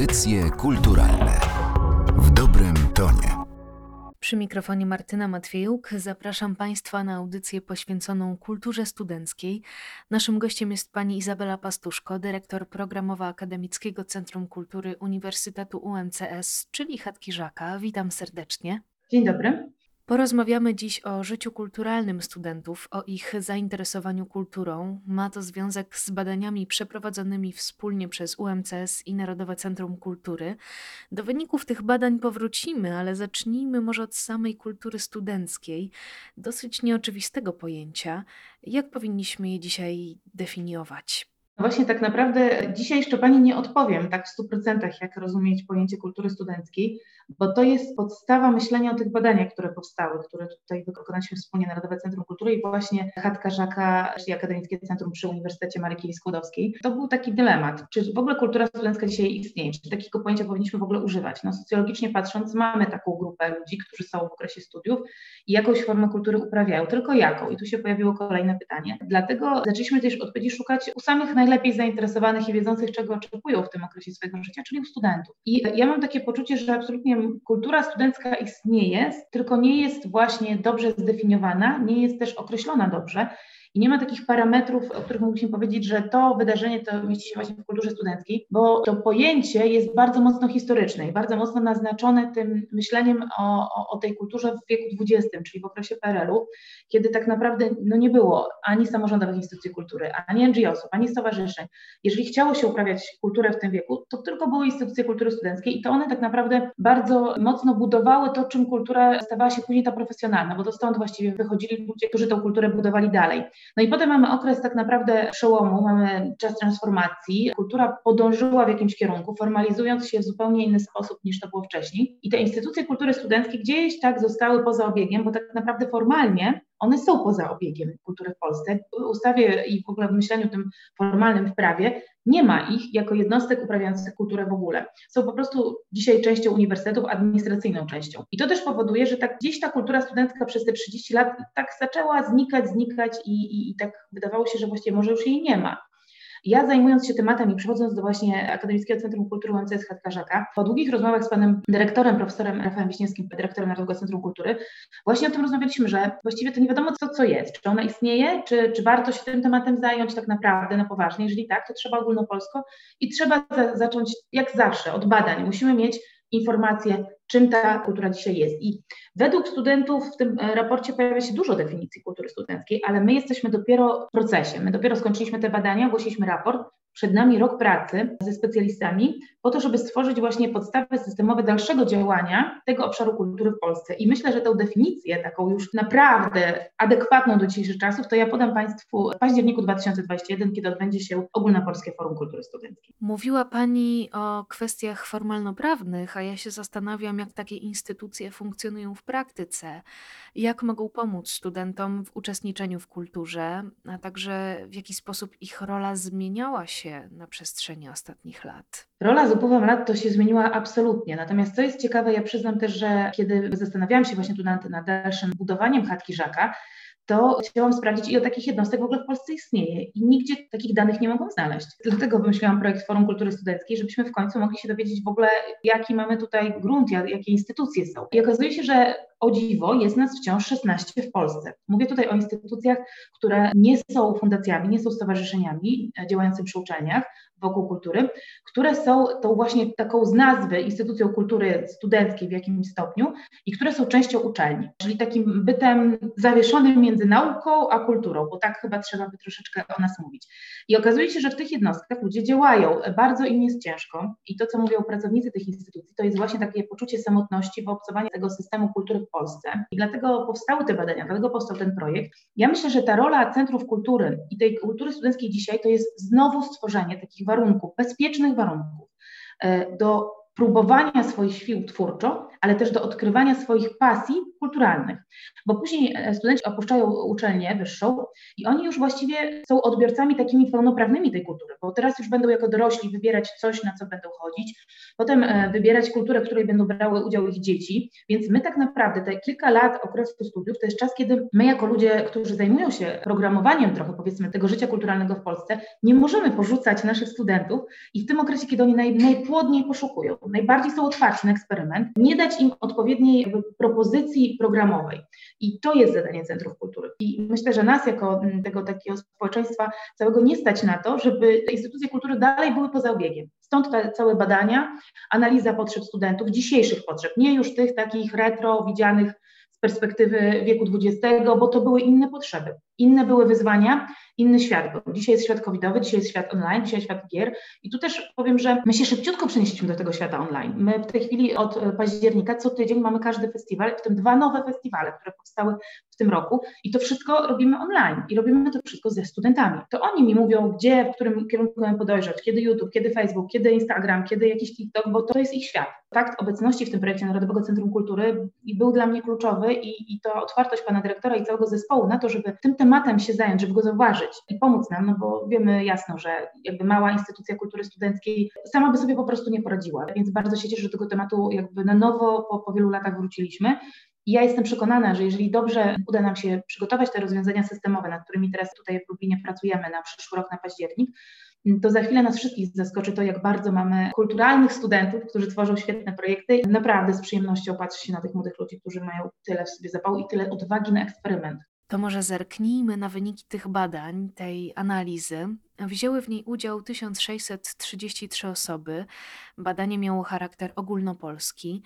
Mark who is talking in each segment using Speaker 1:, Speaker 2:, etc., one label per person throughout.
Speaker 1: Audycje kulturalne w dobrym tonie.
Speaker 2: Przy mikrofonie Martyna Matwiejuk zapraszam Państwa na audycję poświęconą kulturze studenckiej. Naszym gościem jest pani Izabela Pastuszko, dyrektor programowa Akademickiego Centrum Kultury Uniwersytetu UMCS, czyli Chatki Żaka. Witam serdecznie.
Speaker 3: Dzień dobry.
Speaker 2: Porozmawiamy dziś o życiu kulturalnym studentów, o ich zainteresowaniu kulturą. Ma to związek z badaniami przeprowadzonymi wspólnie przez UMCS i Narodowe Centrum Kultury. Do wyników tych badań powrócimy, ale zacznijmy może od samej kultury studenckiej, dosyć nieoczywistego pojęcia. Jak powinniśmy je dzisiaj definiować?
Speaker 3: Właśnie tak naprawdę dzisiaj jeszcze Pani nie odpowiem tak w 100% jak rozumieć pojęcie kultury studenckiej, bo to jest podstawa myślenia o tych badaniach, które powstały, które tutaj wykonaliśmy wspólnie Narodowe Centrum Kultury i właśnie Chatka Żaka, czyli Akademickie Centrum przy Uniwersytecie Maryki Skłodowskiej. To był taki dylemat, czy w ogóle kultura studencka dzisiaj istnieje, czy takiego pojęcia powinniśmy w ogóle używać. No socjologicznie patrząc mamy taką grupę ludzi, którzy są w okresie studiów i jakąś formę kultury uprawiają, tylko jaką? I tu się pojawiło kolejne pytanie. Dlatego zaczęliśmy też odpowiedzi szukać u samych najlepiej zainteresowanych i wiedzących, czego oczekują w tym okresie swojego życia, czyli u studentów. I ja mam takie poczucie, że absolutnie kultura studencka istnieje, tylko nie jest właśnie dobrze zdefiniowana, nie jest też określona dobrze. I nie ma takich parametrów, o których mogliśmy powiedzieć, że to wydarzenie to mieści się właśnie w kulturze studenckiej, bo to pojęcie jest bardzo mocno historyczne i bardzo mocno naznaczone tym myśleniem o, o, o tej kulturze w wieku XX, czyli w okresie PRL-u, kiedy tak naprawdę no, nie było ani samorządowych instytucji kultury, ani NGO-sów, ani stowarzyszeń. Jeżeli chciało się uprawiać kulturę w tym wieku, to tylko były instytucje kultury studenckiej i to one tak naprawdę bardzo mocno budowały to, czym kultura stawała się później ta profesjonalna, bo to stąd właściwie wychodzili ludzie, którzy tę kulturę budowali dalej. No i potem mamy okres tak naprawdę przełomu, mamy czas transformacji. Kultura podążyła w jakimś kierunku, formalizując się w zupełnie inny sposób niż to było wcześniej. I te instytucje kultury studenckiej gdzieś tak zostały poza obiegiem, bo tak naprawdę formalnie one są poza obiegiem kultury w Polsce. W ustawie i w ogóle w myśleniu tym formalnym w prawie nie ma ich jako jednostek uprawiających kulturę w ogóle. Są po prostu dzisiaj częścią uniwersytetów, administracyjną częścią. I to też powoduje, że tak gdzieś ta kultura studencka przez te 30 lat tak zaczęła znikać, znikać i, i, i tak wydawało się, że właściwie może już jej nie ma. Ja zajmując się tematem i przychodząc do właśnie Akademickiego Centrum Kultury UMCS Chatkarzaka, po długich rozmowach z panem dyrektorem, profesorem Rafałem Wiśniewskim, dyrektorem Narodowego Centrum Kultury, właśnie o tym rozmawialiśmy, że właściwie to nie wiadomo co, co jest, czy ona istnieje, czy, czy warto się tym tematem zająć tak naprawdę na poważnie. Jeżeli tak, to trzeba ogólnopolsko i trzeba za, zacząć jak zawsze od badań. Musimy mieć informacje, czym ta kultura dzisiaj jest. I według studentów w tym e, raporcie pojawia się dużo definicji kultury studenckiej, ale my jesteśmy dopiero w procesie. My dopiero skończyliśmy te badania, ogłosiliśmy raport. Przed nami rok pracy ze specjalistami po to, żeby stworzyć właśnie podstawy systemowe dalszego działania tego obszaru kultury w Polsce. I myślę, że tę definicję, taką już naprawdę adekwatną do dzisiejszych czasów, to ja podam Państwu w październiku 2021, kiedy odbędzie się Ogólnopolskie Forum Kultury Studenckiej.
Speaker 2: Mówiła Pani o kwestiach formalno-prawnych, a ja się zastanawiam, jak takie instytucje funkcjonują w praktyce, jak mogą pomóc studentom w uczestniczeniu w kulturze, a także w jaki sposób ich rola zmieniała się na przestrzeni ostatnich lat.
Speaker 3: Rola z upływem lat to się zmieniła absolutnie. Natomiast co jest ciekawe, ja przyznam też, że kiedy zastanawiałam się właśnie tu nad, nad dalszym budowaniem chatki Żaka, to chciałam sprawdzić, ile takich jednostek w ogóle w Polsce istnieje. I nigdzie takich danych nie mogłam znaleźć. Dlatego wymyśliłam projekt Forum Kultury Studenckiej, żebyśmy w końcu mogli się dowiedzieć w ogóle, jaki mamy tutaj grunt, jakie instytucje są. I okazuje się, że o dziwo jest nas wciąż 16 w Polsce. Mówię tutaj o instytucjach, które nie są fundacjami, nie są stowarzyszeniami działającymi przy uczelniach wokół kultury, które są tą właśnie taką z nazwy instytucją kultury studenckiej w jakimś stopniu i które są częścią uczelni, czyli takim bytem zawieszonym między nauką a kulturą, bo tak chyba trzeba by troszeczkę o nas mówić. I okazuje się, że w tych jednostkach ludzie działają, bardzo im jest ciężko i to, co mówią pracownicy tych instytucji, to jest właśnie takie poczucie samotności, wyobcowanie tego systemu kultury w Polsce. I dlatego powstały te badania, dlatego powstał ten projekt. Ja myślę, że ta rola centrów kultury i tej kultury studenckiej dzisiaj to jest znowu stworzenie takich warunków, bezpiecznych warunków e, do próbowania swoich sił twórczo, ale też do odkrywania swoich pasji kulturalnych. Bo później e, studenci opuszczają uczelnię wyższą i oni już właściwie są odbiorcami takimi pełnoprawnymi tej kultury, bo teraz już będą jako dorośli wybierać coś, na co będą chodzić, potem e, wybierać kulturę, w której będą brały udział ich dzieci. Więc my tak naprawdę te kilka lat okresu studiów to jest czas, kiedy my jako ludzie, którzy zajmują się programowaniem trochę powiedzmy tego życia kulturalnego w Polsce, nie możemy porzucać naszych studentów i w tym okresie, kiedy oni naj, najpłodniej poszukują, najbardziej są otwarci na eksperyment, nie dać im odpowiedniej propozycji programowej. I to jest zadanie Centrów Kultury. I myślę, że nas jako mm, tego takiego społeczeństwa całego nie stać na to, żeby instytucje kultury dalej były poza obiegiem. Stąd te całe badania, analiza potrzeb studentów, dzisiejszych potrzeb, nie już tych takich retro widzianych z perspektywy wieku XX, bo to były inne potrzeby, inne były wyzwania inny świat, bo dzisiaj jest świat covidowy, dzisiaj jest świat online, dzisiaj świat gier i tu też powiem, że my się szybciutko przenieśliśmy do tego świata online. My w tej chwili od e, października co tydzień mamy każdy festiwal, w tym dwa nowe festiwale, które powstały w tym roku i to wszystko robimy online i robimy to wszystko ze studentami. To oni mi mówią, gdzie, w którym kierunku mam podejrzeć, kiedy YouTube, kiedy Facebook, kiedy Instagram, kiedy jakiś TikTok, bo to jest ich świat. Fakt obecności w tym projekcie Narodowego Centrum Kultury był dla mnie kluczowy i, i to otwartość pana dyrektora i całego zespołu na to, żeby tym tematem się zająć, żeby go zauważyć, i pomóc nam, no bo wiemy jasno, że jakby mała instytucja kultury studenckiej sama by sobie po prostu nie poradziła, więc bardzo się cieszę, że tego tematu jakby na nowo po, po wielu latach wróciliśmy. I ja jestem przekonana, że jeżeli dobrze uda nam się przygotować te rozwiązania systemowe, nad którymi teraz tutaj w Lublinie pracujemy na przyszły rok, na październik, to za chwilę nas wszystkich zaskoczy to, jak bardzo mamy kulturalnych studentów, którzy tworzą świetne projekty. Naprawdę z przyjemnością patrzy się na tych młodych ludzi, którzy mają tyle w sobie zapału i tyle odwagi na eksperyment.
Speaker 2: To może zerknijmy na wyniki tych badań, tej analizy. Wzięły w niej udział 1633 osoby. Badanie miało charakter ogólnopolski.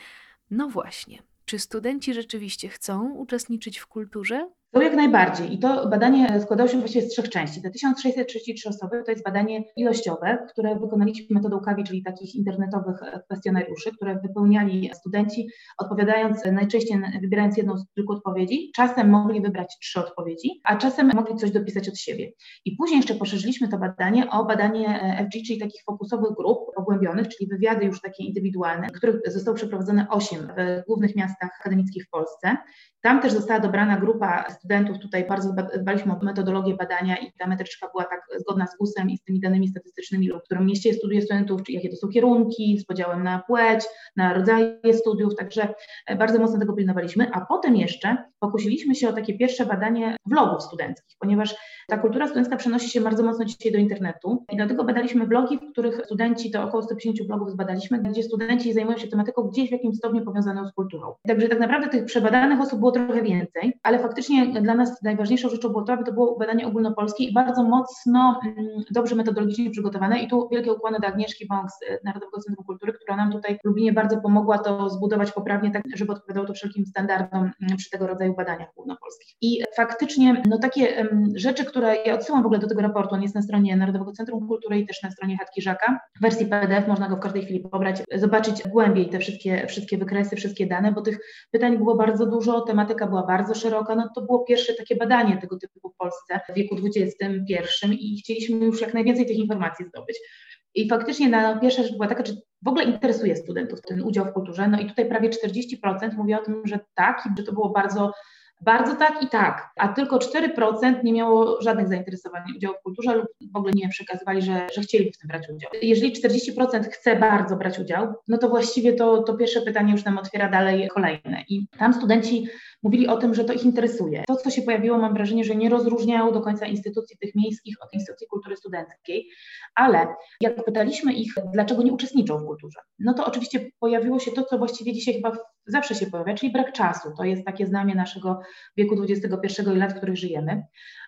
Speaker 2: No właśnie, czy studenci rzeczywiście chcą uczestniczyć w kulturze?
Speaker 3: To jak najbardziej. I to badanie składało się właściwie z trzech części. Te 1633 osoby to jest badanie ilościowe, które wykonaliśmy metodą KAWI, czyli takich internetowych kwestionariuszy, które wypełniali studenci, odpowiadając najczęściej, wybierając jedną z kilku odpowiedzi. Czasem mogli wybrać trzy odpowiedzi, a czasem mogli coś dopisać od siebie. I później jeszcze poszerzyliśmy to badanie o badanie FG, czyli takich fokusowych grup pogłębionych, czyli wywiady już takie indywidualne, których zostało przeprowadzone osiem w głównych miastach akademickich w Polsce. Tam też została dobrana grupa studentów, tutaj bardzo dbaliśmy o metodologię badania i ta metryczka była tak zgodna z GUS-em i z tymi danymi statystycznymi, w którym mieście studiuje studentów, czy jakie to są kierunki, z podziałem na płeć, na rodzaje studiów, także e, bardzo mocno tego pilnowaliśmy, a potem jeszcze pokusiliśmy się o takie pierwsze badanie vlogów studenckich, ponieważ ta kultura studencka przenosi się bardzo mocno dzisiaj do internetu i dlatego badaliśmy vlogi, w których studenci, to około 150 vlogów zbadaliśmy, gdzie studenci zajmują się tematyką gdzieś w jakimś stopniu powiązaną z kulturą. Także tak naprawdę tych przebadanych osób było trochę więcej, ale faktycznie dla nas najważniejszą rzeczą było to, aby to było badanie ogólnopolskie i bardzo mocno, mm, dobrze metodologicznie przygotowane i tu wielkie ukłony do Agnieszki Bąk z Narodowego Centrum Kultury, która nam tutaj w Lublinie bardzo pomogła to zbudować poprawnie, tak żeby odpowiadało to wszelkim standardom mm, przy tego rodzaju badaniach ogólnopolskich. I faktycznie no takie rzeczy, które ja odsyłam w ogóle do tego raportu, on jest na stronie Narodowego Centrum Kultury i też na stronie Chatki Żaka. W wersji PDF można go w każdej chwili pobrać, zobaczyć głębiej te wszystkie, wszystkie wykresy, wszystkie dane, bo tych pytań było bardzo dużo, tematyka była bardzo szeroka. No to było pierwsze takie badanie tego typu w Polsce w wieku XXI i chcieliśmy już jak najwięcej tych informacji zdobyć. I faktycznie na pierwsza rzecz była taka, czy w ogóle interesuje studentów ten udział w kulturze. No i tutaj prawie 40% mówi o tym, że tak i że to było bardzo bardzo tak i tak, a tylko 4% nie miało żadnych zainteresowań udziału w kulturze lub w ogóle nie przekazywali, że, że chcieliby w tym brać udział. Jeżeli 40% chce bardzo brać udział, no to właściwie to, to pierwsze pytanie już nam otwiera dalej kolejne. I tam studenci mówili o tym, że to ich interesuje. To, co się pojawiło, mam wrażenie, że nie rozróżniało do końca instytucji tych miejskich od instytucji kultury studenckiej, ale jak pytaliśmy ich, dlaczego nie uczestniczą w kulturze, no to oczywiście pojawiło się to, co właściwie dzisiaj chyba zawsze się pojawia, czyli brak czasu. To jest takie znamie naszego wieku XXI i lat, w których żyjemy.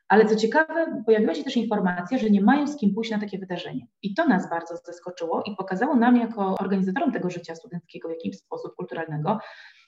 Speaker 3: Ale co ciekawe, pojawiła się też informacja, że nie mają z kim pójść na takie wydarzenie. I to nas bardzo zaskoczyło i pokazało nam, jako organizatorom tego życia studenckiego w jakiś sposób kulturalnego,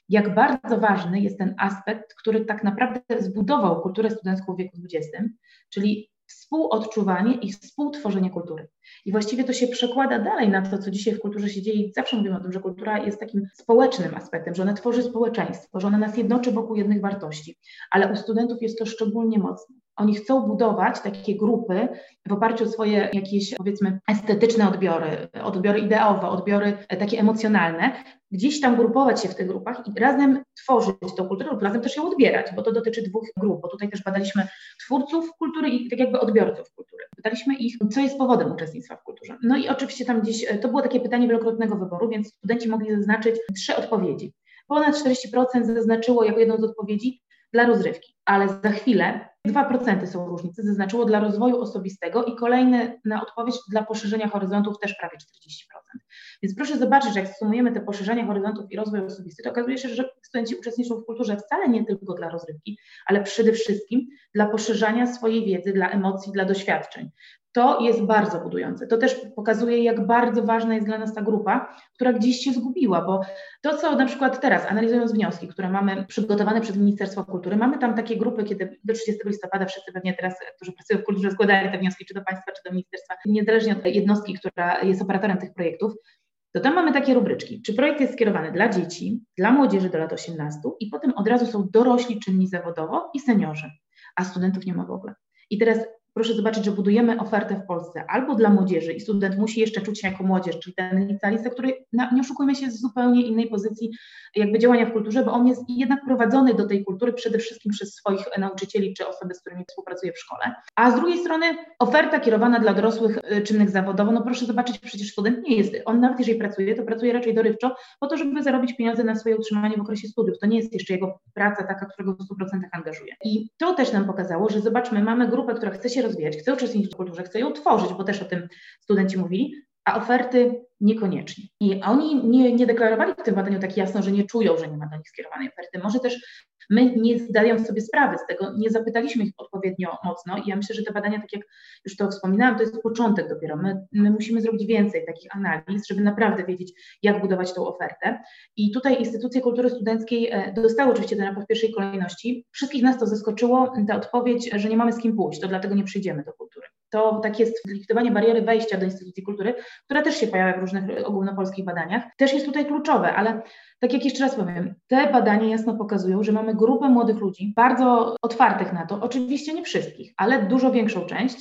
Speaker 3: jak bardzo ważny jest ten aspekt, który tak naprawdę zbudował kulturę studencką w wieku XX, czyli współodczuwanie i współtworzenie kultury. I właściwie to się przekłada dalej na to, co dzisiaj w kulturze się dzieje. Zawsze mówimy o tym, że kultura jest takim społecznym aspektem, że ona tworzy społeczeństwo, że ona nas jednoczy wokół jednych wartości, ale u studentów jest to szczególnie mocne. Oni chcą budować takie grupy w oparciu o swoje jakieś, powiedzmy, estetyczne odbiory, odbiory ideowe, odbiory takie emocjonalne, gdzieś tam grupować się w tych grupach i razem tworzyć tą kulturę lub razem też ją odbierać, bo to dotyczy dwóch grup, bo tutaj też badaliśmy twórców kultury i tak jakby odbiorców kultury. Pytaliśmy ich, co jest powodem uczestnictwa w kulturze. No i oczywiście tam gdzieś, to było takie pytanie wielokrotnego wyboru, więc studenci mogli zaznaczyć trzy odpowiedzi. Ponad 40% zaznaczyło jako jedną z odpowiedzi dla rozrywki, ale za chwilę 2% są różnice, zaznaczyło dla rozwoju osobistego i kolejny na odpowiedź dla poszerzenia horyzontów też prawie 40%. Więc proszę zobaczyć, że jak sumujemy te poszerzenia horyzontów i rozwój osobisty, to okazuje się, że studenci uczestniczą w kulturze wcale nie tylko dla rozrywki, ale przede wszystkim dla poszerzania swojej wiedzy, dla emocji, dla doświadczeń. To jest bardzo budujące. To też pokazuje, jak bardzo ważna jest dla nas ta grupa, która gdzieś się zgubiła, bo to, co na przykład teraz, analizując wnioski, które mamy przygotowane przez Ministerstwo Kultury, mamy tam takie grupy, kiedy do 30 listopada wszyscy pewnie teraz, którzy pracują w kulturze, składali te wnioski, czy do państwa, czy do ministerstwa, niezależnie od jednostki, która jest operatorem tych projektów, to tam mamy takie rubryczki. Czy projekt jest skierowany dla dzieci, dla młodzieży do lat 18 i potem od razu są dorośli czynni zawodowo i seniorzy, a studentów nie ma w ogóle. I teraz proszę zobaczyć, że budujemy ofertę w Polsce albo dla młodzieży i student musi jeszcze czuć się jako młodzież, czyli ten licealista, który, nie oszukujmy się, z zupełnie innej pozycji jakby działania w kulturze, bo on jest jednak prowadzony do tej kultury przede wszystkim przez swoich nauczycieli czy osoby, z którymi współpracuje w szkole. A z drugiej strony oferta kierowana dla dorosłych y, czynnych zawodowo, no proszę zobaczyć, przecież student nie jest, on nawet jeżeli pracuje, to pracuje raczej dorywczo po to, żeby zarobić pieniądze na swoje utrzymanie w okresie studiów. To nie jest jeszcze jego praca taka, którego w 100% angażuje. I to też nam pokazało, że zobaczmy, mamy grupę, która chce się rozwijać, chce uczestniczyć w kulturze, chce ją tworzyć, bo też o tym studenci mówili, a oferty niekoniecznie. I oni nie, nie deklarowali w tym badaniu tak jasno, że nie czują, że nie ma do nich skierowanej oferty. Może też my nie zdając sobie sprawy z tego, nie zapytaliśmy ich odpowiednio mocno i ja myślę, że te badania, tak jak już to wspominałam, to jest początek dopiero. My, my musimy zrobić więcej takich analiz, żeby naprawdę wiedzieć, jak budować tą ofertę. I tutaj instytucje kultury studenckiej e, dostały oczywiście ten raport w pierwszej kolejności. Wszystkich nas to zaskoczyło, ta odpowiedź, że nie mamy z kim pójść, to dlatego nie przyjdziemy do kultury. To tak jest likwidowanie bariery wejścia do instytucji kultury, która też się pojawia w różnych ogólnopolskich badaniach, też jest tutaj kluczowe, ale tak jak jeszcze raz powiem, te badania jasno pokazują, że mamy grupę młodych ludzi, bardzo otwartych na to, oczywiście nie wszystkich, ale dużo większą część,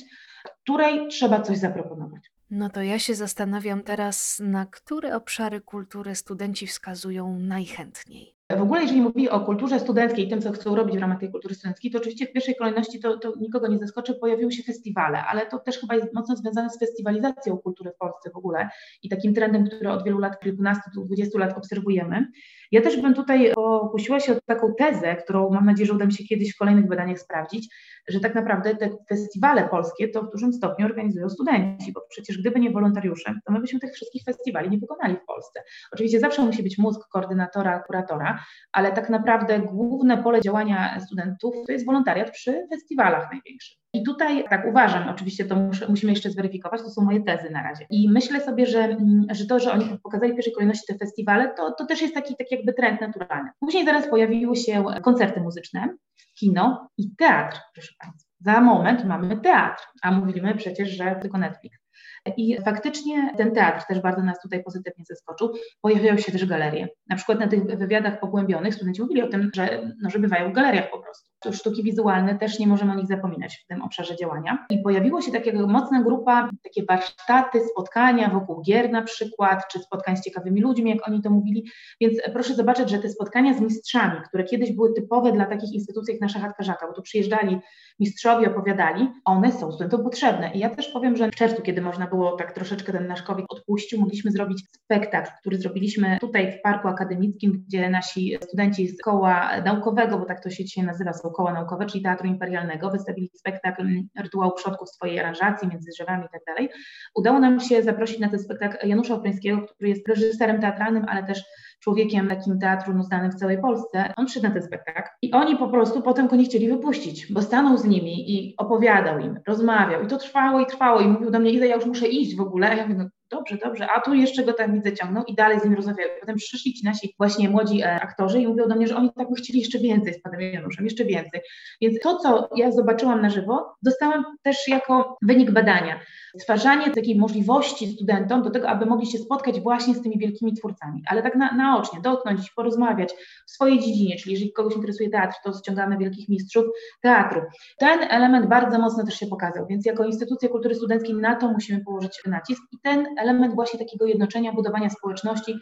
Speaker 3: której trzeba coś zaproponować.
Speaker 2: No to ja się zastanawiam teraz, na które obszary kultury studenci wskazują najchętniej.
Speaker 3: W ogóle, jeżeli mówi o kulturze studenckiej i tym, co chcą robić w ramach tej kultury studenckiej, to oczywiście w pierwszej kolejności to, to nikogo nie zaskoczy, pojawiły się festiwale, ale to też chyba jest mocno związane z festywalizacją kultury w Polsce w ogóle i takim trendem, który od wielu lat, kilkunastu, dwudziestu lat obserwujemy. Ja też bym tutaj pokusiła się o taką tezę, którą mam nadzieję, że uda mi się kiedyś w kolejnych badaniach sprawdzić, że tak naprawdę te festiwale polskie to w dużym stopniu organizują studenci, bo przecież gdyby nie wolontariusze, to my byśmy tych wszystkich festiwali nie wykonali w Polsce. Oczywiście zawsze musi być mózg koordynatora, kuratora, ale tak naprawdę główne pole działania studentów to jest wolontariat przy festiwalach największych. I tutaj tak uważam, oczywiście to musimy jeszcze zweryfikować, to są moje tezy na razie. I myślę sobie, że, mm, że to, że oni pokazali w pierwszej kolejności te festiwale, to, to też jest taki, taki jakby trend naturalny. Później zaraz pojawiły się koncerty muzyczne, kino i teatr, proszę Państwa. Za moment mamy teatr, a mówiliśmy przecież, że tylko Netflix. I faktycznie ten teatr też bardzo nas tutaj pozytywnie zaskoczył. Pojawiają się też galerie. Na przykład na tych wywiadach pogłębionych studenci mówili o tym, że, no, że bywają w galeriach po prostu. Sztuki wizualne też nie możemy o nich zapominać w tym obszarze działania. I pojawiło się taka mocna grupa, takie warsztaty, spotkania wokół gier na przykład, czy spotkań z ciekawymi ludźmi, jak oni to mówili. Więc proszę zobaczyć, że te spotkania z mistrzami, które kiedyś były typowe dla takich instytucji jak nasza chatka Żaka, bo tu przyjeżdżali mistrzowie, opowiadali, one są studentom potrzebne. I ja też powiem, że w czerwcu, kiedy można było tak troszeczkę ten nasz COVID odpuścił, mogliśmy zrobić spektakl, który zrobiliśmy tutaj w Parku Akademickim, gdzie nasi studenci z koła naukowego, bo tak to się dzisiaj nazywa, są koła naukowe, czyli Teatru Imperialnego, wystawili spektakl mm, Rytuał Przodków swojej aranżacji między drzewami i tak dalej. Udało nam się zaprosić na ten spektakl Janusza Opryńskiego, który jest reżyserem teatralnym, ale też człowiekiem takim teatru no, znanym w całej Polsce, on przyszedł na ten spektakl i oni po prostu potem go nie chcieli wypuścić, bo stanął z nimi i opowiadał im, rozmawiał i to trwało i trwało i mówił do mnie, Iza, ja już muszę iść w ogóle, a ja mówię, no dobrze, dobrze, a tu jeszcze go tam widzę ciągnął i dalej z nim rozmawiają. Potem przyszli ci nasi właśnie młodzi e, aktorzy i mówią do mnie, że oni tak by chcieli jeszcze więcej z panem Januszem, jeszcze więcej. Więc to, co ja zobaczyłam na żywo, dostałam też jako wynik badania. Stwarzanie takiej możliwości studentom do tego, aby mogli się spotkać właśnie z tymi wielkimi twórcami, ale tak na, naocznie, dotknąć, porozmawiać w swojej dziedzinie, czyli jeżeli kogoś interesuje teatr, to ściągamy wielkich mistrzów teatru. Ten element bardzo mocno też się pokazał, więc jako instytucja kultury studenckiej na to musimy położyć nacisk i ten element właśnie takiego jednoczenia, budowania społeczności,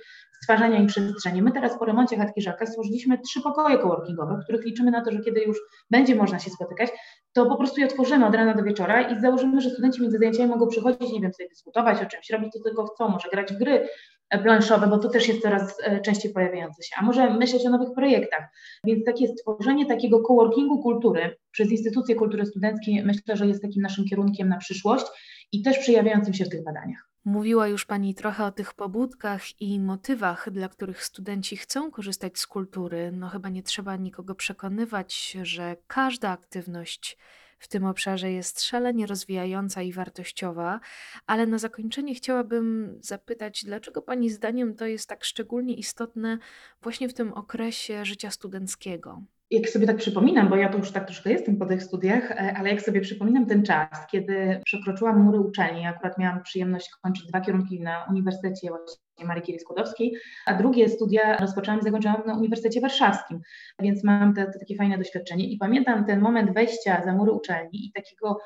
Speaker 3: stwarzania im przestrzeni. My teraz po remoncie chatki Żaka stworzyliśmy trzy pokoje coworkingowe, w których liczymy na to, że kiedy już będzie można się spotykać, to po prostu je otworzymy od rana do wieczora i założymy, że studenci między zajęciami mogą przychodzić, nie wiem, sobie dyskutować o czymś, robić to tylko chcą, może grać w gry planszowe, bo to też jest coraz e, częściej pojawiające się, a może myśleć o nowych projektach. Więc takie stworzenie takiego coworkingu kultury przez instytucje kultury studenckiej myślę, że jest takim naszym kierunkiem na przyszłość i też przejawiającym się w tych badaniach.
Speaker 2: Mówiła już Pani trochę o tych pobudkach i motywach, dla których studenci chcą korzystać z kultury. No chyba nie trzeba nikogo przekonywać, że każda aktywność w tym obszarze jest szalenie rozwijająca i wartościowa, ale na zakończenie chciałabym zapytać, dlaczego Pani zdaniem to jest tak szczególnie istotne właśnie w tym okresie życia studenckiego?
Speaker 3: Jak sobie tak przypominam, bo ja to już tak troszkę jestem po tych studiach, e, ale jak sobie przypominam ten czas, kiedy przekroczyłam mury uczelni, akurat miałam przyjemność kończyć dwa kierunki na Uniwersytecie właśnie Marii Curie Skłodowskiej, a drugie studia rozpoczęłam i zakończyłam na Uniwersytecie Warszawskim, więc mam te, te takie fajne doświadczenie i pamiętam ten moment wejścia za mury uczelni i takiego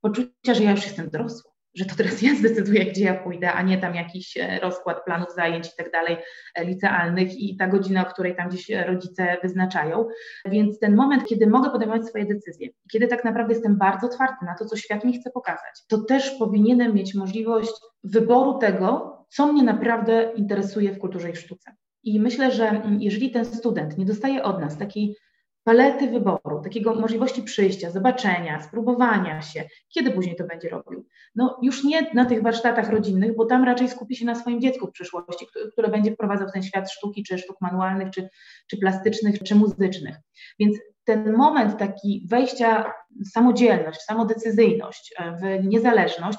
Speaker 3: poczucia, że ja już jestem dorosła że to teraz ja zdecyduję, gdzie ja pójdę, a nie tam jakiś e, rozkład planów zajęć i tak dalej e, licealnych i ta godzina, o której tam gdzieś rodzice wyznaczają. Więc ten moment, kiedy mogę podejmować swoje decyzje, kiedy tak naprawdę jestem bardzo otwarty na to, co świat mi chce pokazać, to też powinienem mieć możliwość wyboru tego, co mnie naprawdę interesuje w kulturze i sztuce. I myślę, że mm, jeżeli ten student nie dostaje od nas takiej palety wyboru, takiego możliwości przyjścia, zobaczenia, spróbowania się, kiedy później to będzie robił. No już nie na tych warsztatach rodzinnych, bo tam raczej skupi się na swoim dziecku w przyszłości, które będzie wprowadzał ten świat sztuki, czy sztuk manualnych, czy, czy plastycznych, czy muzycznych. Więc ten moment taki wejścia w samodzielność, w samodecyzyjność, w niezależność,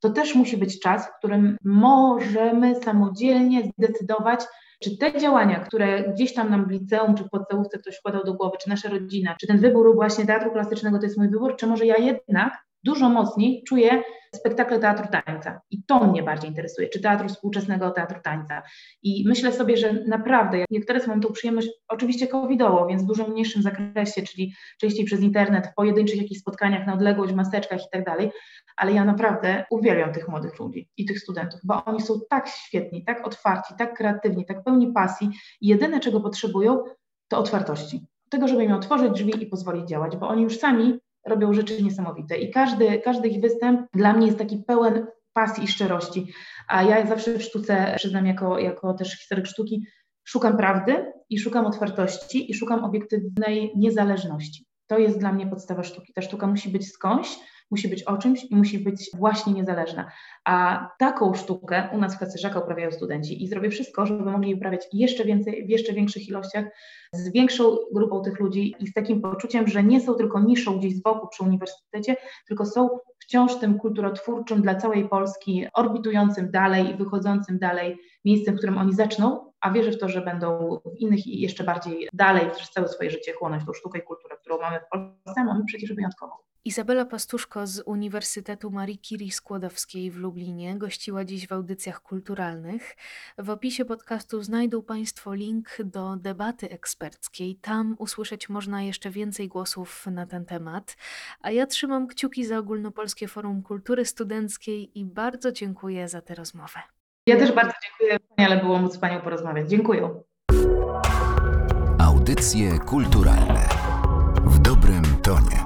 Speaker 3: to też musi być czas, w którym możemy samodzielnie zdecydować, czy te działania, które gdzieś tam nam w liceum czy w podstawówce ktoś wkładał do głowy, czy nasza rodzina, czy ten wybór właśnie teatru klasycznego to jest mój wybór, czy może ja jednak dużo mocniej czuję spektakle teatru tańca. I to mnie bardziej interesuje, czy teatru współczesnego, teatru tańca. I myślę sobie, że naprawdę, jak teraz mam tą przyjemność, oczywiście covidowo, więc w dużo mniejszym zakresie, czyli częściej przez internet, w pojedynczych jakichś spotkaniach na odległość, w maseczkach i tak dalej, ale ja naprawdę uwielbiam tych młodych ludzi i tych studentów, bo oni są tak świetni, tak otwarci, tak kreatywni, tak pełni pasji i jedyne, czego potrzebują, to otwartości. Tego, żeby im otworzyć drzwi i pozwolić działać, bo oni już sami robią rzeczy niesamowite i każdy, każdy ich występ dla mnie jest taki pełen pasji i szczerości, a ja zawsze w sztuce, przyznam jako, jako też historyk sztuki, szukam prawdy i szukam otwartości i szukam obiektywnej niezależności. To jest dla mnie podstawa sztuki. Ta sztuka musi być skądś, musi być o czymś i musi być właśnie niezależna. A taką sztukę u nas w Kacerzaka uprawiają studenci i zrobię wszystko, żeby mogli uprawiać jeszcze więcej, w jeszcze większych ilościach, z większą grupą tych ludzi i z takim poczuciem, że nie są tylko niszą gdzieś z boku przy uniwersytecie, tylko są wciąż tym kulturotwórczym dla całej Polski, orbitującym dalej i wychodzącym dalej miejscem, w którym oni zaczną, a wierzę w to, że będą innych i jeszcze bardziej dalej przez całe swoje życie chłonąć tą sztukę i kulturę, którą mamy w Polsce, mamy przecież wyjątkową.
Speaker 2: Izabela Pastuszko z Uniwersytetu Marii Curie Skłodowskiej w Lublinie gościła dziś w audycjach kulturalnych. W opisie podcastu znajdą Państwo link do debaty eksperckiej. Tam usłyszeć można jeszcze więcej głosów na ten temat. A ja trzymam kciuki za Ogólnopolskie Forum Kultury Studenckiej i bardzo dziękuję za tę rozmowę.
Speaker 3: Ja też bardzo dziękuję, ale było móc z Panią porozmawiać. Dziękuję.
Speaker 1: Audycje kulturalne w dobrym tonie.